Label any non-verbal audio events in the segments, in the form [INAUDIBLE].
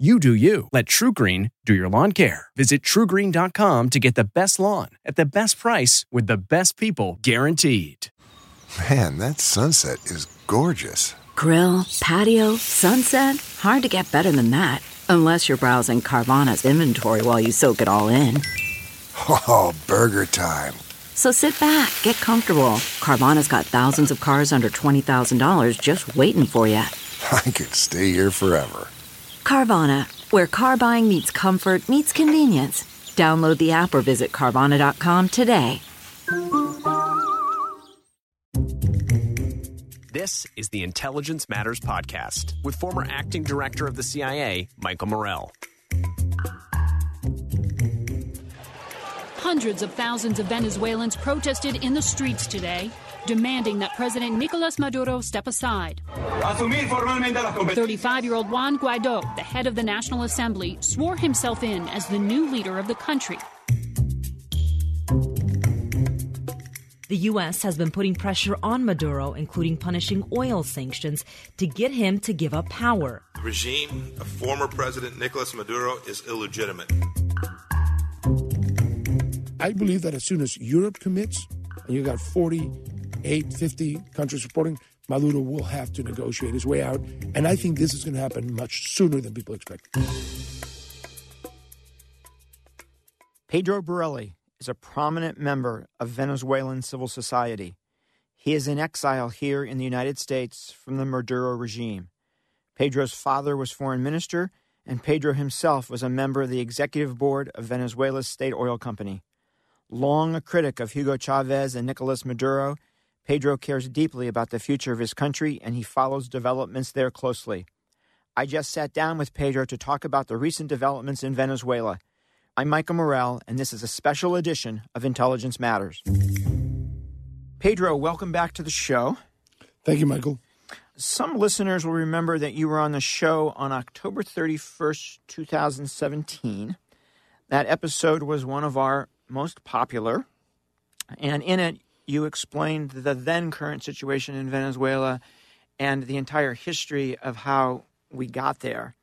You do you. Let TruGreen do your lawn care. Visit trugreen.com to get the best lawn at the best price with the best people guaranteed. Man, that sunset is gorgeous. Grill, patio, sunset. Hard to get better than that. Unless you're browsing Carvana's inventory while you soak it all in. Oh, burger time. So sit back, get comfortable. Carvana's got thousands of cars under $20,000 just waiting for you. [LAUGHS] I could stay here forever. Carvana, where car buying meets comfort, meets convenience. Download the app or visit Carvana.com today. This is the Intelligence Matters Podcast with former acting director of the CIA, Michael Morell. Hundreds of thousands of Venezuelans protested in the streets today, demanding that President Nicolas Maduro step aside. 35 year old Juan Guaido, the head of the National Assembly, swore himself in as the new leader of the country. The U.S. has been putting pressure on Maduro, including punishing oil sanctions, to get him to give up power. The regime of former President Nicolas Maduro is illegitimate. I believe that as soon as Europe commits, and you got 48, 50 countries supporting, Maduro will have to negotiate his way out. And I think this is going to happen much sooner than people expect. Pedro Burelli is a prominent member of Venezuelan civil society. He is in exile here in the United States from the Maduro regime. Pedro's father was foreign minister, and Pedro himself was a member of the executive board of Venezuela's state oil company. Long a critic of Hugo Chavez and Nicolas Maduro, Pedro cares deeply about the future of his country and he follows developments there closely. I just sat down with Pedro to talk about the recent developments in Venezuela. I'm Michael Morell, and this is a special edition of Intelligence Matters. Pedro, welcome back to the show. Thank you, Michael. Some listeners will remember that you were on the show on October 31st, 2017. That episode was one of our most popular, and in it, you explained the then current situation in Venezuela and the entire history of how we got there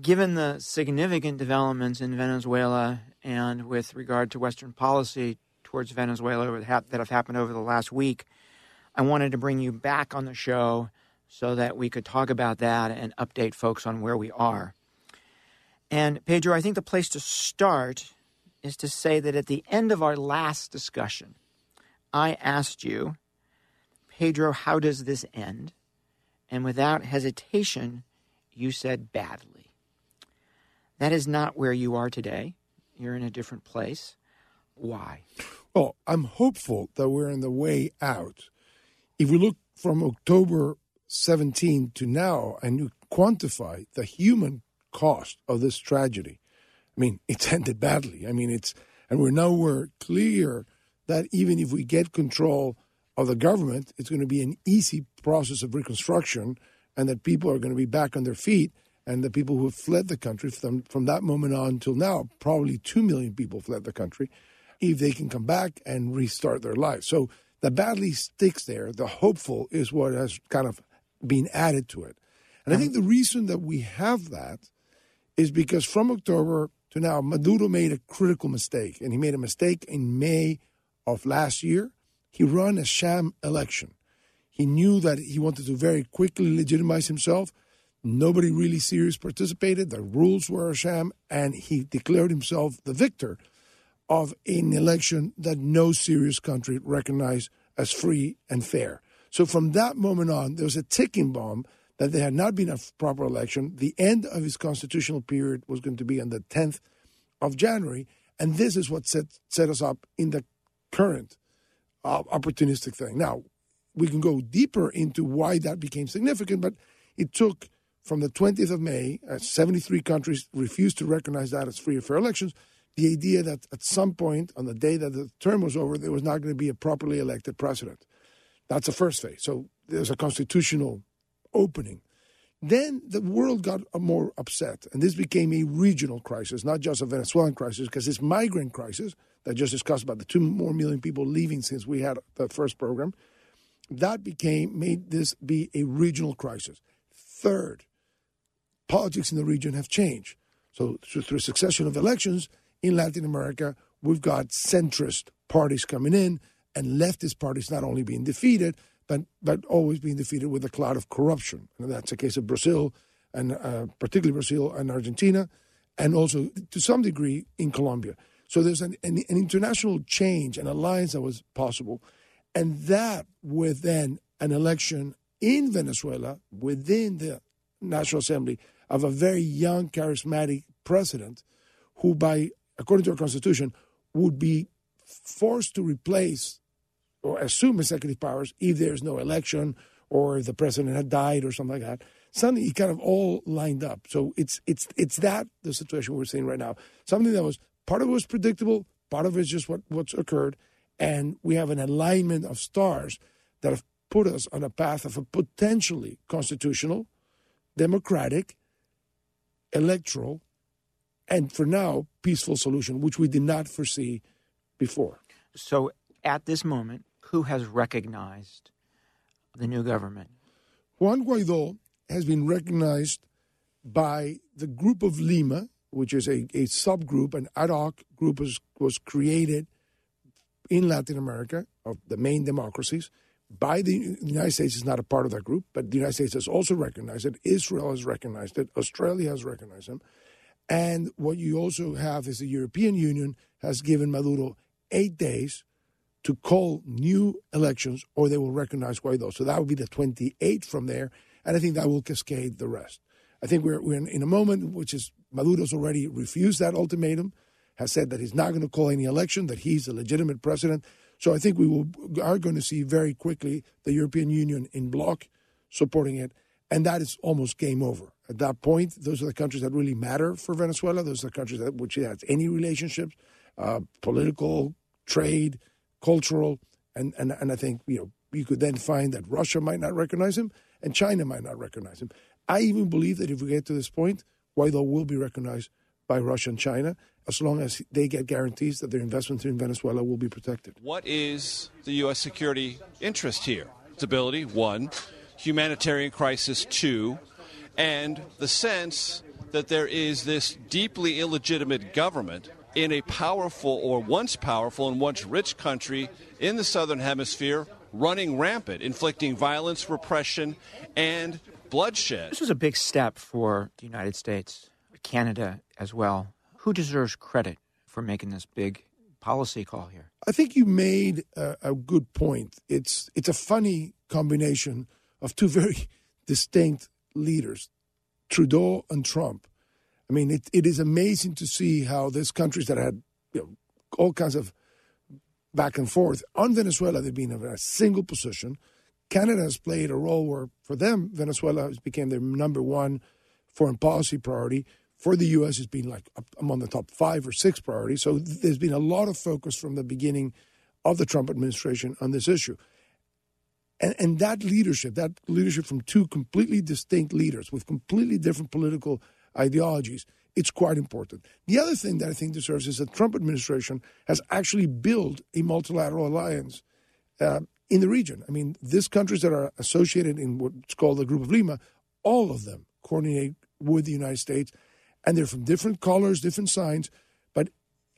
given the significant developments in Venezuela and with regard to Western policy towards Venezuela that have happened over the last week, I wanted to bring you back on the show so that we could talk about that and update folks on where we are. And Pedro, I think the place to start is to say that at the end of our last discussion, I asked you, Pedro, how does this end? And without hesitation, you said badly. That is not where you are today. You're in a different place. Why? Well, I'm hopeful that we're on the way out. If we look from October 17 to now and you quantify the human cost of this tragedy, I mean, it's [LAUGHS] ended badly. I mean, it's, and we're now we're clear that even if we get control of the government, it's going to be an easy process of reconstruction and that people are going to be back on their feet and the people who have fled the country from, from that moment on until now, probably 2 million people fled the country, if they can come back and restart their lives. So the badly sticks there. The hopeful is what has kind of been added to it. And I think the reason that we have that is because from October to now, Maduro made a critical mistake. And he made a mistake in May of last year. He ran a sham election. He knew that he wanted to very quickly legitimize himself Nobody really serious participated. The rules were a sham, and he declared himself the victor of an election that no serious country recognized as free and fair. So from that moment on, there was a ticking bomb that there had not been a proper election. The end of his constitutional period was going to be on the 10th of January, and this is what set set us up in the current uh, opportunistic thing. Now, we can go deeper into why that became significant, but it took from the 20th of May, uh, 73 countries refused to recognize that as free and fair elections. The idea that at some point on the day that the term was over, there was not going to be a properly elected president. That's the first phase. So there's a constitutional opening. Then the world got more upset, and this became a regional crisis, not just a Venezuelan crisis, because this migrant crisis that I just discussed about the two more million people leaving since we had the first program, that became made this be a regional crisis. Third, politics in the region have changed. So through succession of elections in Latin America, we've got centrist parties coming in and leftist parties not only being defeated, but but always being defeated with a cloud of corruption. And that's the case of Brazil, and uh, particularly Brazil and Argentina, and also to some degree in Colombia. So there's an, an, an international change, an alliance that was possible, and that with then an election in Venezuela within the National Assembly of a very young, charismatic president, who, by according to our constitution, would be forced to replace or assume executive powers if there's no election or if the president had died or something like that. Suddenly, it kind of all lined up. So it's it's it's that the situation we're seeing right now. Something that was part of it was predictable, part of it is just what what's occurred, and we have an alignment of stars that have put us on a path of a potentially constitutional, democratic, electoral, and for now peaceful solution, which we did not foresee before. So at this moment, who has recognized the new government? Juan Guaido has been recognized by the Group of Lima, which is a, a subgroup, an ad hoc group was, was created in Latin America of the main democracies. By the, the United States is not a part of that group, but the United States has also recognized it. Israel has recognized it. Australia has recognized him. And what you also have is the European Union has given Maduro eight days to call new elections or they will recognize Guaido. So that would be the 28th from there. And I think that will cascade the rest. I think we're, we're in, in a moment which is Maduro's already refused that ultimatum, has said that he's not going to call any election, that he's a legitimate president. So I think we will are going to see very quickly the European Union in block supporting it, and that is almost game over. At that point, those are the countries that really matter for Venezuela. Those are the countries that which has any relationships, uh, political, trade, cultural, and, and and I think you know you could then find that Russia might not recognize him and China might not recognize him. I even believe that if we get to this point, Guaido will be recognized by Russia and China as long as they get guarantees that their investments in Venezuela will be protected. What is the U.S. security interest here? Stability, one. Humanitarian crisis, two. And the sense that there is this deeply illegitimate government in a powerful or once powerful and once rich country in the southern hemisphere running rampant, inflicting violence, repression, and bloodshed. This was a big step for the United States, Canada as well. Who deserves credit for making this big policy call here? I think you made a, a good point. It's it's a funny combination of two very [LAUGHS] distinct leaders, Trudeau and Trump. I mean, it, it is amazing to see how these countries that had you know, all kinds of back and forth on Venezuela, they've been in a single position. Canada has played a role where, for them, Venezuela has became their number one foreign policy priority. For the U.S., it's been like among the top five or six priorities. So there's been a lot of focus from the beginning of the Trump administration on this issue. And, and that leadership, that leadership from two completely distinct leaders with completely different political ideologies, it's quite important. The other thing that I think deserves is the Trump administration has actually built a multilateral alliance uh, in the region. I mean, these countries that are associated in what's called the Group of Lima, all of them coordinate with the United States, and they're from different colors, different signs. But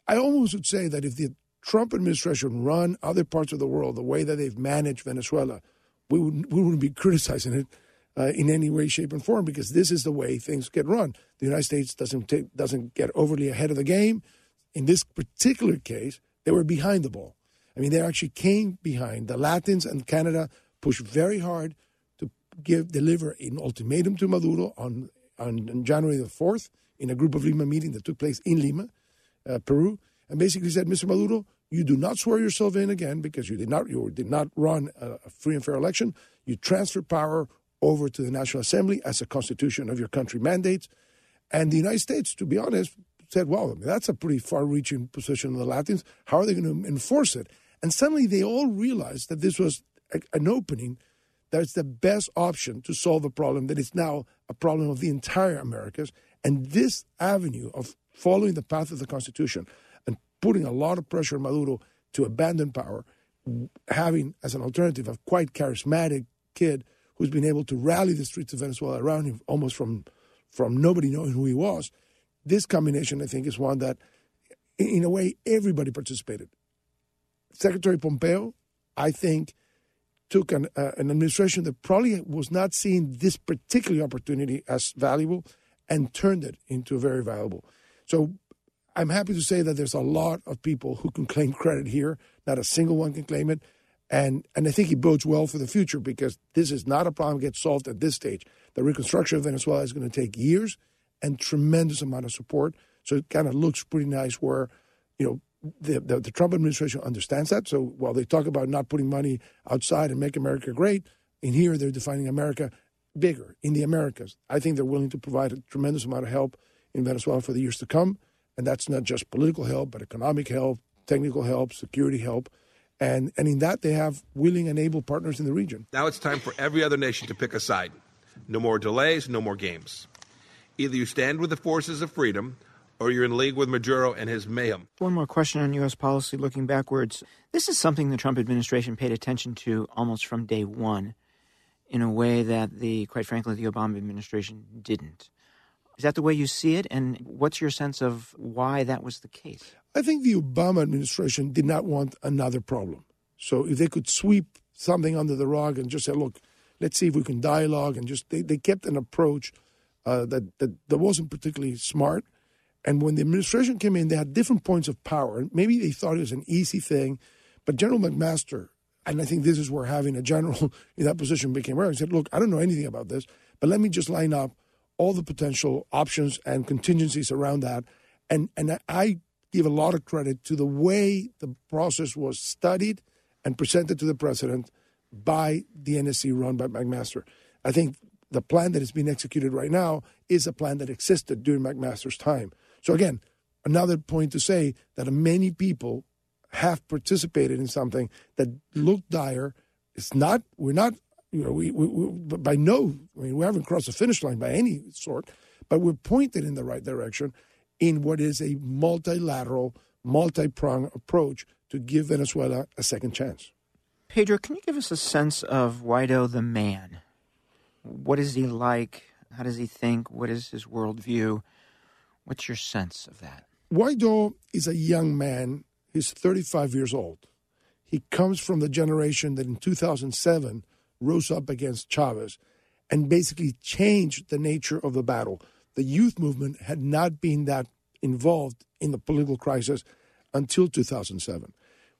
I almost would say that if the Trump administration run other parts of the world the way that they've managed Venezuela, we wouldn't, we wouldn't be [LAUGHS] criticizing it uh, in any way, shape, and form because this is the way things get run. The United States doesn't take, doesn't get overly ahead of the game. In this particular case, they were behind the ball. I mean, they actually came behind. The Latins and Canada pushed very hard to give deliver an ultimatum to Maduro on on, on January the fourth in a group of Lima meeting that took place in Lima, uh, Peru, and basically said, Mr. Maduro, You do not swear yourself in again because you did not you did not run a free and fair election. You transfer power over to the National Assembly as a constitution of your country mandates. And the United States, to be honest, said, well, that's a pretty far reaching position of the Latins. How are they going to enforce it? And suddenly they all realized that this was a, an opening that's the best option to solve a problem that is now a problem of the entire Americas. And this avenue of following the path of the Constitution and putting a lot of pressure on Maduro to abandon power, having as an alternative a quite charismatic kid who's been able to rally the streets of Venezuela around him almost from from nobody knowing who he was. This combination, I think, is one that, in a way, everybody participated. Secretary Pompeo, I think, took an, uh, an administration that probably was not seeing this particular opportunity as valuable and turned it into very valuable. So I'm happy to say that there's a lot of people who can claim credit here. Not a single one can claim it. And, and I think it bodes well for the future because this is not a problem that gets solved at this stage. The reconstruction of Venezuela is going to take years and tremendous amount of support. So it kind of looks pretty nice where, you know, the, the, the, Trump administration understands that. So while they talk about not putting money outside and make America great, in here they're defining America bigger in the Americas. I think they're willing to provide a tremendous amount of help in Venezuela for the years to come. And that's not just political help, but economic help, technical help, security help. And, and in that, they have willing and able partners in the region. Now it's time for every other nation to pick a side. No more delays, no more games. Either you stand with the forces of freedom or you're in league with Maduro and his mayhem. One more question on U.S. policy looking backwards. This is something the Trump administration paid attention to almost from day one in a way that the, quite frankly, the Obama administration didn't. Is that the way you see it? And what's your sense of why that was the case? I think the Obama administration did not want another problem. So if they could sweep something under the rug and just say, look, let's see if we can dialogue, and just they, they kept an approach uh, that, that, that wasn't particularly smart. And when the administration came in, they had different points of power. Maybe they thought it was an easy thing, but General McMaster, and I think this is where having a general [LAUGHS] in that position became rare. He said, "Look, I don't know anything about this, but let me just line up all the potential options and contingencies around that." And and I give a lot of credit to the way the process was studied and presented to the president by the NSC run by McMaster. I think the plan that is being executed right now is a plan that existed during McMaster's time. So again, another point to say that many people have participated in something that looked dire. It's not. We're not. You know, we, we, we by no. I mean, we haven't crossed the finish line by any sort, but we're pointed in the right direction in what is a multilateral, multi-pronged approach to give Venezuela a second chance. Pedro, can you give us a sense of Guaido the man? What is he like? How does he think? What is his worldview? What's your sense of that? Guaido is a young man. He's 35 years old. He comes from the generation that in 2007 rose up against Chavez and basically changed the nature of the battle. The youth movement had not been that involved in the political crisis until 2007.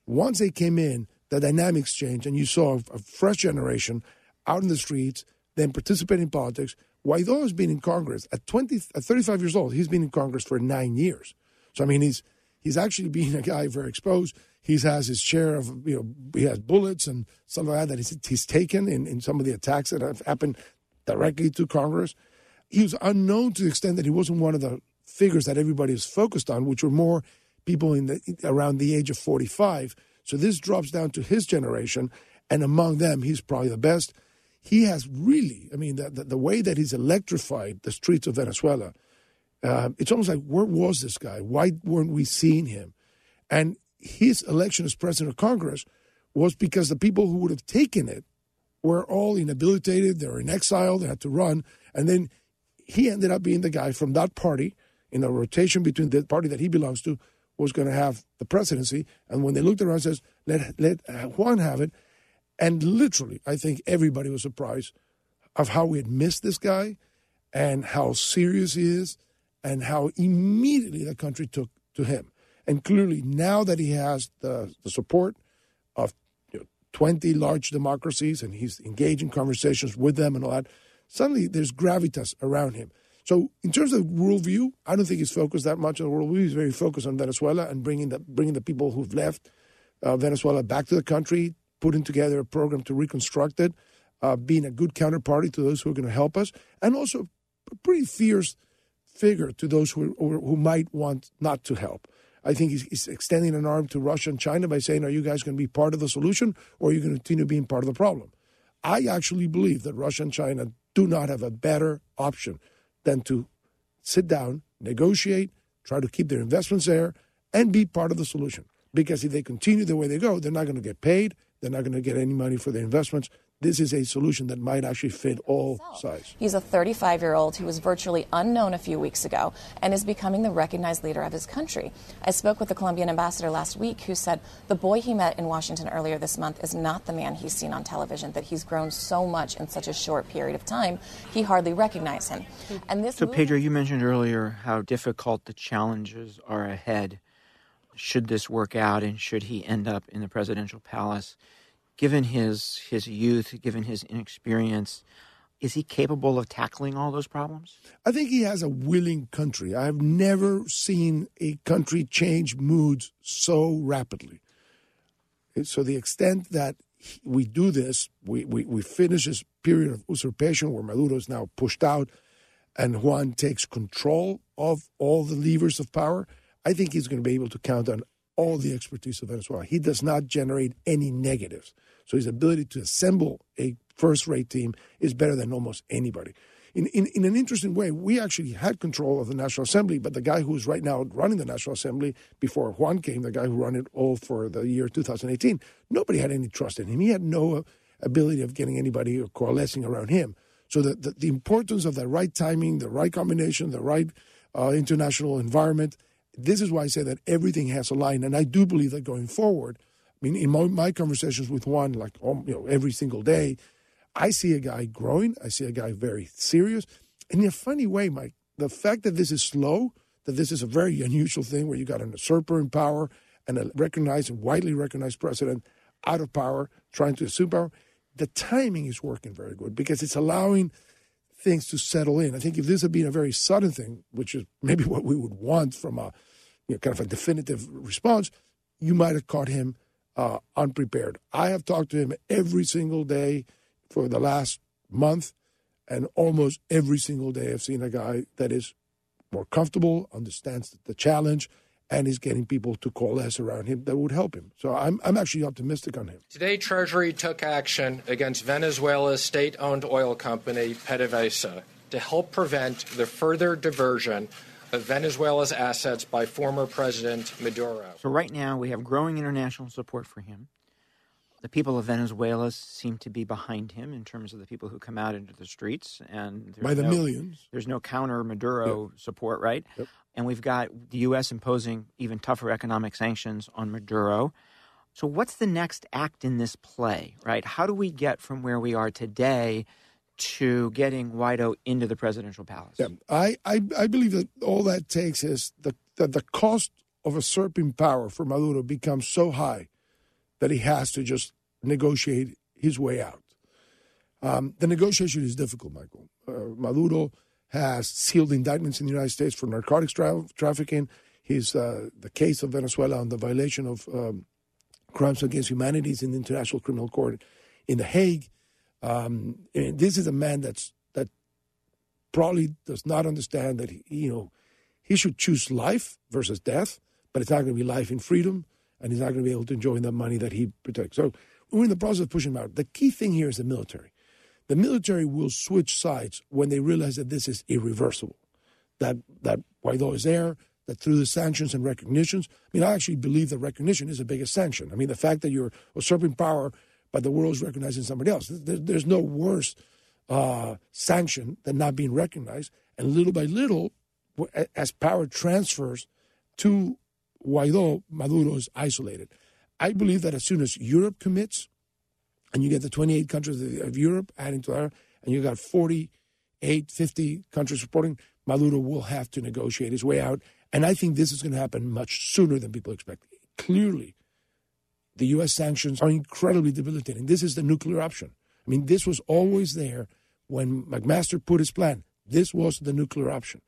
Once they came in, the dynamics changed, and you saw a fresh generation out in the streets then participate in politics. Guaido has been in Congress at 20, at 35 years old. He's been in Congress for nine years. So I mean, he's he's actually being a guy very exposed. He has his share of you know he has bullets and some of that that he's, he's taken in, in some of the attacks that have happened directly to Congress. He was unknown to the extent that he wasn't one of the figures that everybody is focused on, which were more people in the around the age of 45. So this drops down to his generation, and among them, he's probably the best he has really, I mean, the, the, the way that he's electrified the streets of Venezuela, uh, it's almost like, where was this guy? Why weren't we seeing him? And his election as president of Congress was because the people who would have taken it were all inhabilitated, they were in exile, they had to run. And then he ended up being the guy from that party in a rotation between the party that he belongs to was going to have the presidency. And when they looked around, says, let, let uh, Juan have it. And literally, I think everybody was surprised of how we had missed this guy and how serious he is and how immediately the country took to him. And clearly, now that he has the, the support of you know, 20 large democracies and he's engaged in conversations with them and all that, suddenly there's gravitas around him. So, in terms of worldview, I don't think he's focused that much on the worldview. He's very focused on Venezuela and bringing the, bringing the people who've left uh, Venezuela back to the country, putting together a program to reconstruct it, uh, being a good counterparty to those who are going to help us, and also a pretty fierce figure to those who, who might want not to help. I think he's, he's, extending an arm to Russia and China by saying, Are you guys going to be part of the solution or are you going to continue being part of the problem? I actually believe that Russia and China do not have a better option than to sit down, negotiate, try to keep their investments there, and be part of the solution. Because if they continue the way they go, they're not going to get paid, they're not going to get any money for their investments, this is a solution that might actually fit all sides. He's a 35 year old who was virtually unknown a few weeks ago and is becoming the recognized leader of his country. I spoke with the Colombian ambassador last week who said the boy he met in Washington earlier this month is not the man he's seen on television, that he's grown so much in such a short period of time, he hardly recognized him. And this so, Pedro, you mentioned earlier how difficult the challenges are ahead. Should this work out and should he end up in the presidential palace? given his his youth, given his inexperience, is he capable of tackling all those problems? I think he has a willing country. I've never seen a country change moods so rapidly. So the extent that we do this, we, we, we finish this period of usurpation where Maduro is now pushed out and Juan takes control of all the levers of power, I think he's going to be able to count on all the expertise of Venezuela. He does not generate any negatives. So his ability to assemble a first rate team is better than almost anybody. In, in, in, an interesting way, we actually had control of the National Assembly, but the guy who's right now running the National Assembly before Juan came, the guy who ran it all for the year 2018, nobody had any trust in him. He had no ability of getting anybody coalescing around him. So the, the, the importance of the right timing, the right combination, the right uh, international environment, this is why I say that everything has a line. And I do believe that going forward, I mean, in my, my conversations with Juan, like um, you know, every single day, I see a guy growing. I see a guy very serious. And in a funny way, Mike, the fact that this is slow, that this is a very unusual thing where you got an usurper in power and a recognized and widely recognized president out of power, trying to assume power, the timing is working very good because it's allowing things to settle in. I think if this had been a very sudden thing, which is maybe [LAUGHS] what we would want from a you know, kind of a definitive response, you might have caught him uh, unprepared. I have talked to him every single day for the last month, and almost every single day I've seen a guy that is more comfortable, understands the challenge, and is getting people to coalesce around him that would help him. So I'm, I'm actually optimistic on him. Today, Treasury took action against Venezuela's state owned oil company, PDVSA, to help prevent the further diversion of Venezuela's assets by former President Maduro. So, right now, we have growing international support for him. The people of Venezuela seem to be behind him in terms of the people who come out into the streets, and by the no, millions. There's no counter Maduro yep. support, right? Yep. And we've got the U.S. imposing even tougher economic sanctions on Maduro. So, what's the next act in this play, right? How do we get from where we are today to getting Guaido into the presidential palace? Yeah, I, I, I believe that all that takes is the, that the cost of usurping power for Maduro becomes so high that he has to just negotiate his way out. Um, the negotiation is difficult, Michael. Uh, Maduro has sealed indictments in the United States for narcotics tra- trafficking. He's uh, the case of Venezuela on the violation of um, crimes against humanity is in the International Criminal Court in The Hague. Um, this is a man that's that probably does not understand that he, you know he should choose life versus death, but it's not going to be life in freedom, and he's not going to be able to enjoy the money that he protects. So we're in the process of pushing him out. The key thing here is the military. The military will switch sides when they realize that this is irreversible. That that Guaido is there. That through the sanctions and recognitions, I mean, I actually believe that recognition is the biggest sanction. I mean, the fact that you're usurping power but the world is recognizing somebody else. there's no worse uh, sanction than not being recognized. And little by little, as power transfers to Guaido, Maduro is isolated. I believe that as soon as Europe commits, and you get the 28 countries of Europe adding to that, and you got 48, 50 countries supporting, Maduro will have to negotiate his way out. And I think this is going to happen much sooner than people expect. Clearly, the U.S. sanctions are incredibly debilitating. This is the nuclear option. I mean, this was always there when McMaster put his plan. This was the nuclear option.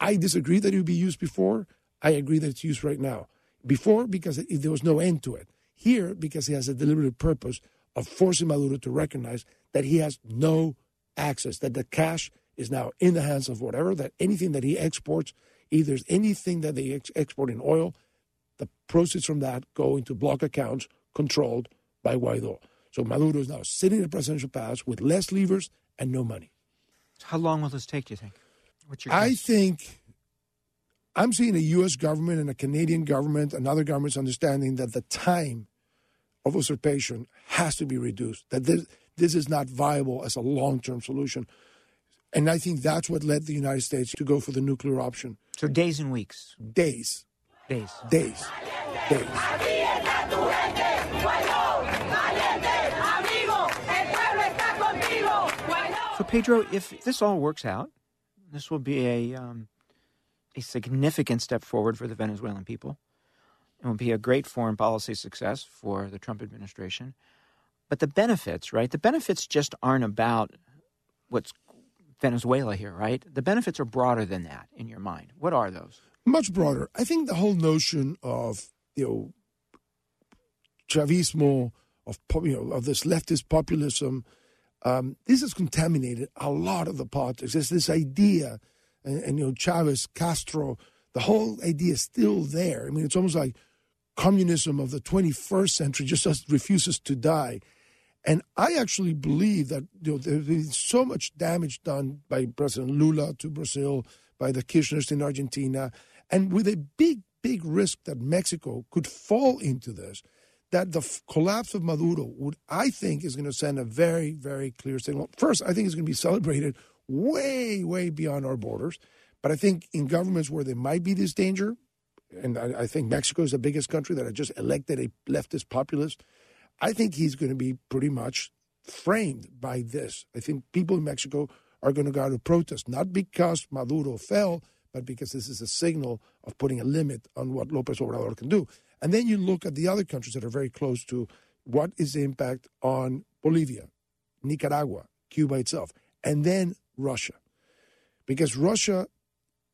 I disagree that it would be used before. I agree that it's used right now. Before, because it, there was no end to it. Here, because he has a deliberate purpose of forcing Maduro to recognize that he has no access, that the cash is now in the hands of whatever, that anything that he exports, either anything that they ex- export in oil, the proceeds from that go into block accounts controlled by Guaido. So Maduro is now sitting in the presidential palace with less levers and no money. How long will this take, do you think? What's your I guess? think I'm seeing a U.S. government and a Canadian government and other governments understanding that the time of usurpation has to be reduced, that this, this is not viable as a long term solution. And I think that's what led the United States to go for the nuclear option. So days and weeks. Days. Days. Days. Days. So Pedro, if this all works out, this will be a um, a significant step forward for the Venezuelan people. It will be a great foreign policy success for the Trump administration. But the benefits, right? The benefits just aren't about what's Venezuela here, right? The benefits are broader than that in your mind. What are those? Much broader. I think the whole notion of you know Chavismo, of you know of this leftist populism, um, this has contaminated a lot of the politics. There's this idea, and, and you know Chavez, Castro, the whole idea is still there. I mean, it's almost like communism of the 21st century just refuses to die. And I actually believe that you know, there's been so much damage done by President Lula to Brazil, by the Kirchners in Argentina, and with a big, big risk that Mexico could fall into this, that the f- collapse of Maduro would, I think, is going to send a very, very clear signal. First, I think it's going to be celebrated way, way beyond our borders. But I think in governments where there might be this danger, and I, I think Mexico is the biggest country that just elected a leftist populist, I think he's going to be pretty much framed by this. I think people in Mexico are going to go out to protest, not because Maduro fell, but because this is a signal of putting a limit on what Lopez Obrador can do. And then you look at the other countries that are very close to what is the impact on Bolivia, Nicaragua, Cuba itself, and then Russia. Because Russia,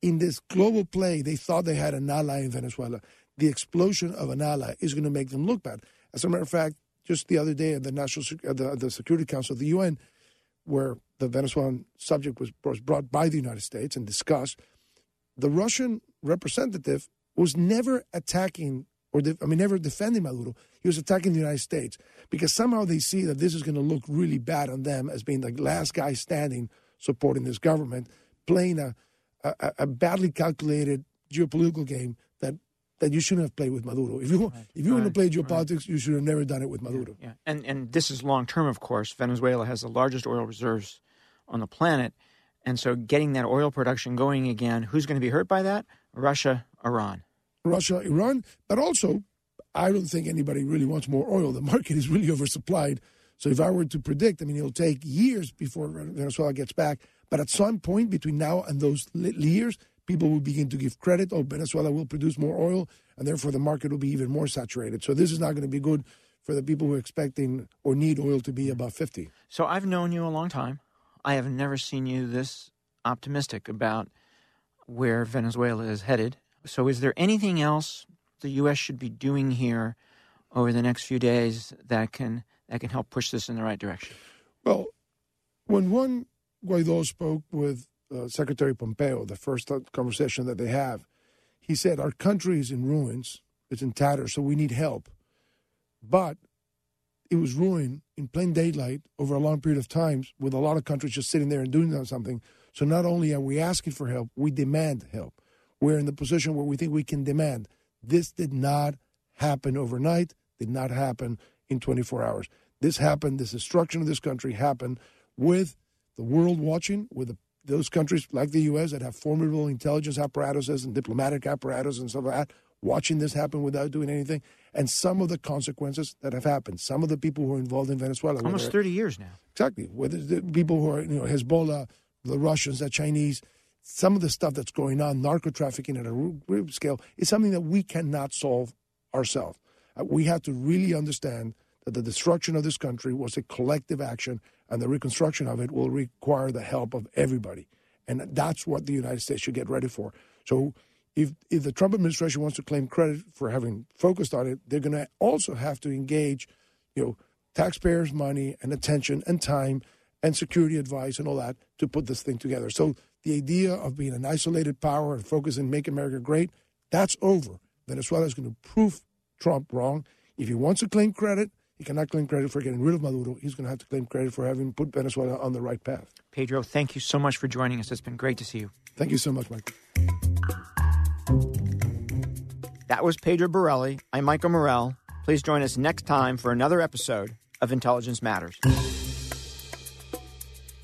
in this global play, they thought they had an ally in Venezuela. The explosion of an ally is going to make them look bad. As a matter of fact, just the other day at the National the, the Security Council of the UN, where the Venezuelan subject was, was brought by the United States and discussed, the Russian representative was never attacking or de- I mean never defending Maduro. He was attacking the United States because somehow they see that this is going to look really bad on them as being the last guy standing supporting this government, playing a a, a badly calculated geopolitical game that that you shouldn't have played with Maduro. If you want, if you want to play geopolitics, you should have never done it with Maduro. Yeah, and and this is long term, of course. Venezuela has the largest oil reserves on the planet, and so getting that oil production going again, who's going to be hurt by that? Russia, Iran. Russia, Iran, but also, I don't think anybody really wants more oil. The market is really [LAUGHS] oversupplied. So if I were to predict, I mean, it'll take years before Venezuela gets back. But at some point between now and those years, people will begin to give credit. Oh, Venezuela will produce more oil, and therefore the market will be even more saturated. So this is not going to be good for the people who are expecting or need oil to be above 50. So I've known you a long time. I have never seen you this optimistic about where Venezuela is headed. So is there anything else the U.S. should be doing here over the next few days that can that can help push this in the right direction? Well, when Juan Guaido spoke with uh, Secretary Pompeo, the first conversation that they have, he said, Our country is in ruins, it's in tatters, so we need help. But it was ruined in plain daylight over a long period of time with a lot of countries just sitting there and doing something. So not only are we asking for help, we demand help. We're in the position where we think we can demand. This did not happen overnight, did not happen in 24 hours. This happened, this destruction of this country happened with the world watching, with the, those countries like the U.S. that have formidable intelligence apparatuses and diplomatic apparatus and stuff like that, watching this happen without doing anything, and some of the consequences that have happened. Some of the people who are involved in Venezuela. Almost whether- 30 years now. Exactly. Whether the people who are, you know, Hezbollah, the Russians, the Chinese, some of the stuff that's going on, narco trafficking at a scale, is something that we cannot solve ourselves. Uh, we have to really understand that the destruction of this country was a collective action, and the reconstruction of it will require the help of everybody. And that's what the United States should get ready for. So if if the Trump administration wants to claim credit for having focused on it, they're going to also have to engage, you know, taxpayers' money and attention and time and security advice and all that to put this thing together. So the idea of being an isolated power and focusing make America great, that's over. Venezuela is going to prove Trump wrong. If he wants to claim credit, he cannot claim credit for getting rid of Maduro. He's going to have to claim credit for having put Venezuela on the right path. Pedro, thank you so much for joining us. It's been great to see you. Thank you so much, Mike. That was Pedro Burelli. I'm Michael Morell. Please join us next time for another episode of Intelligence Matters.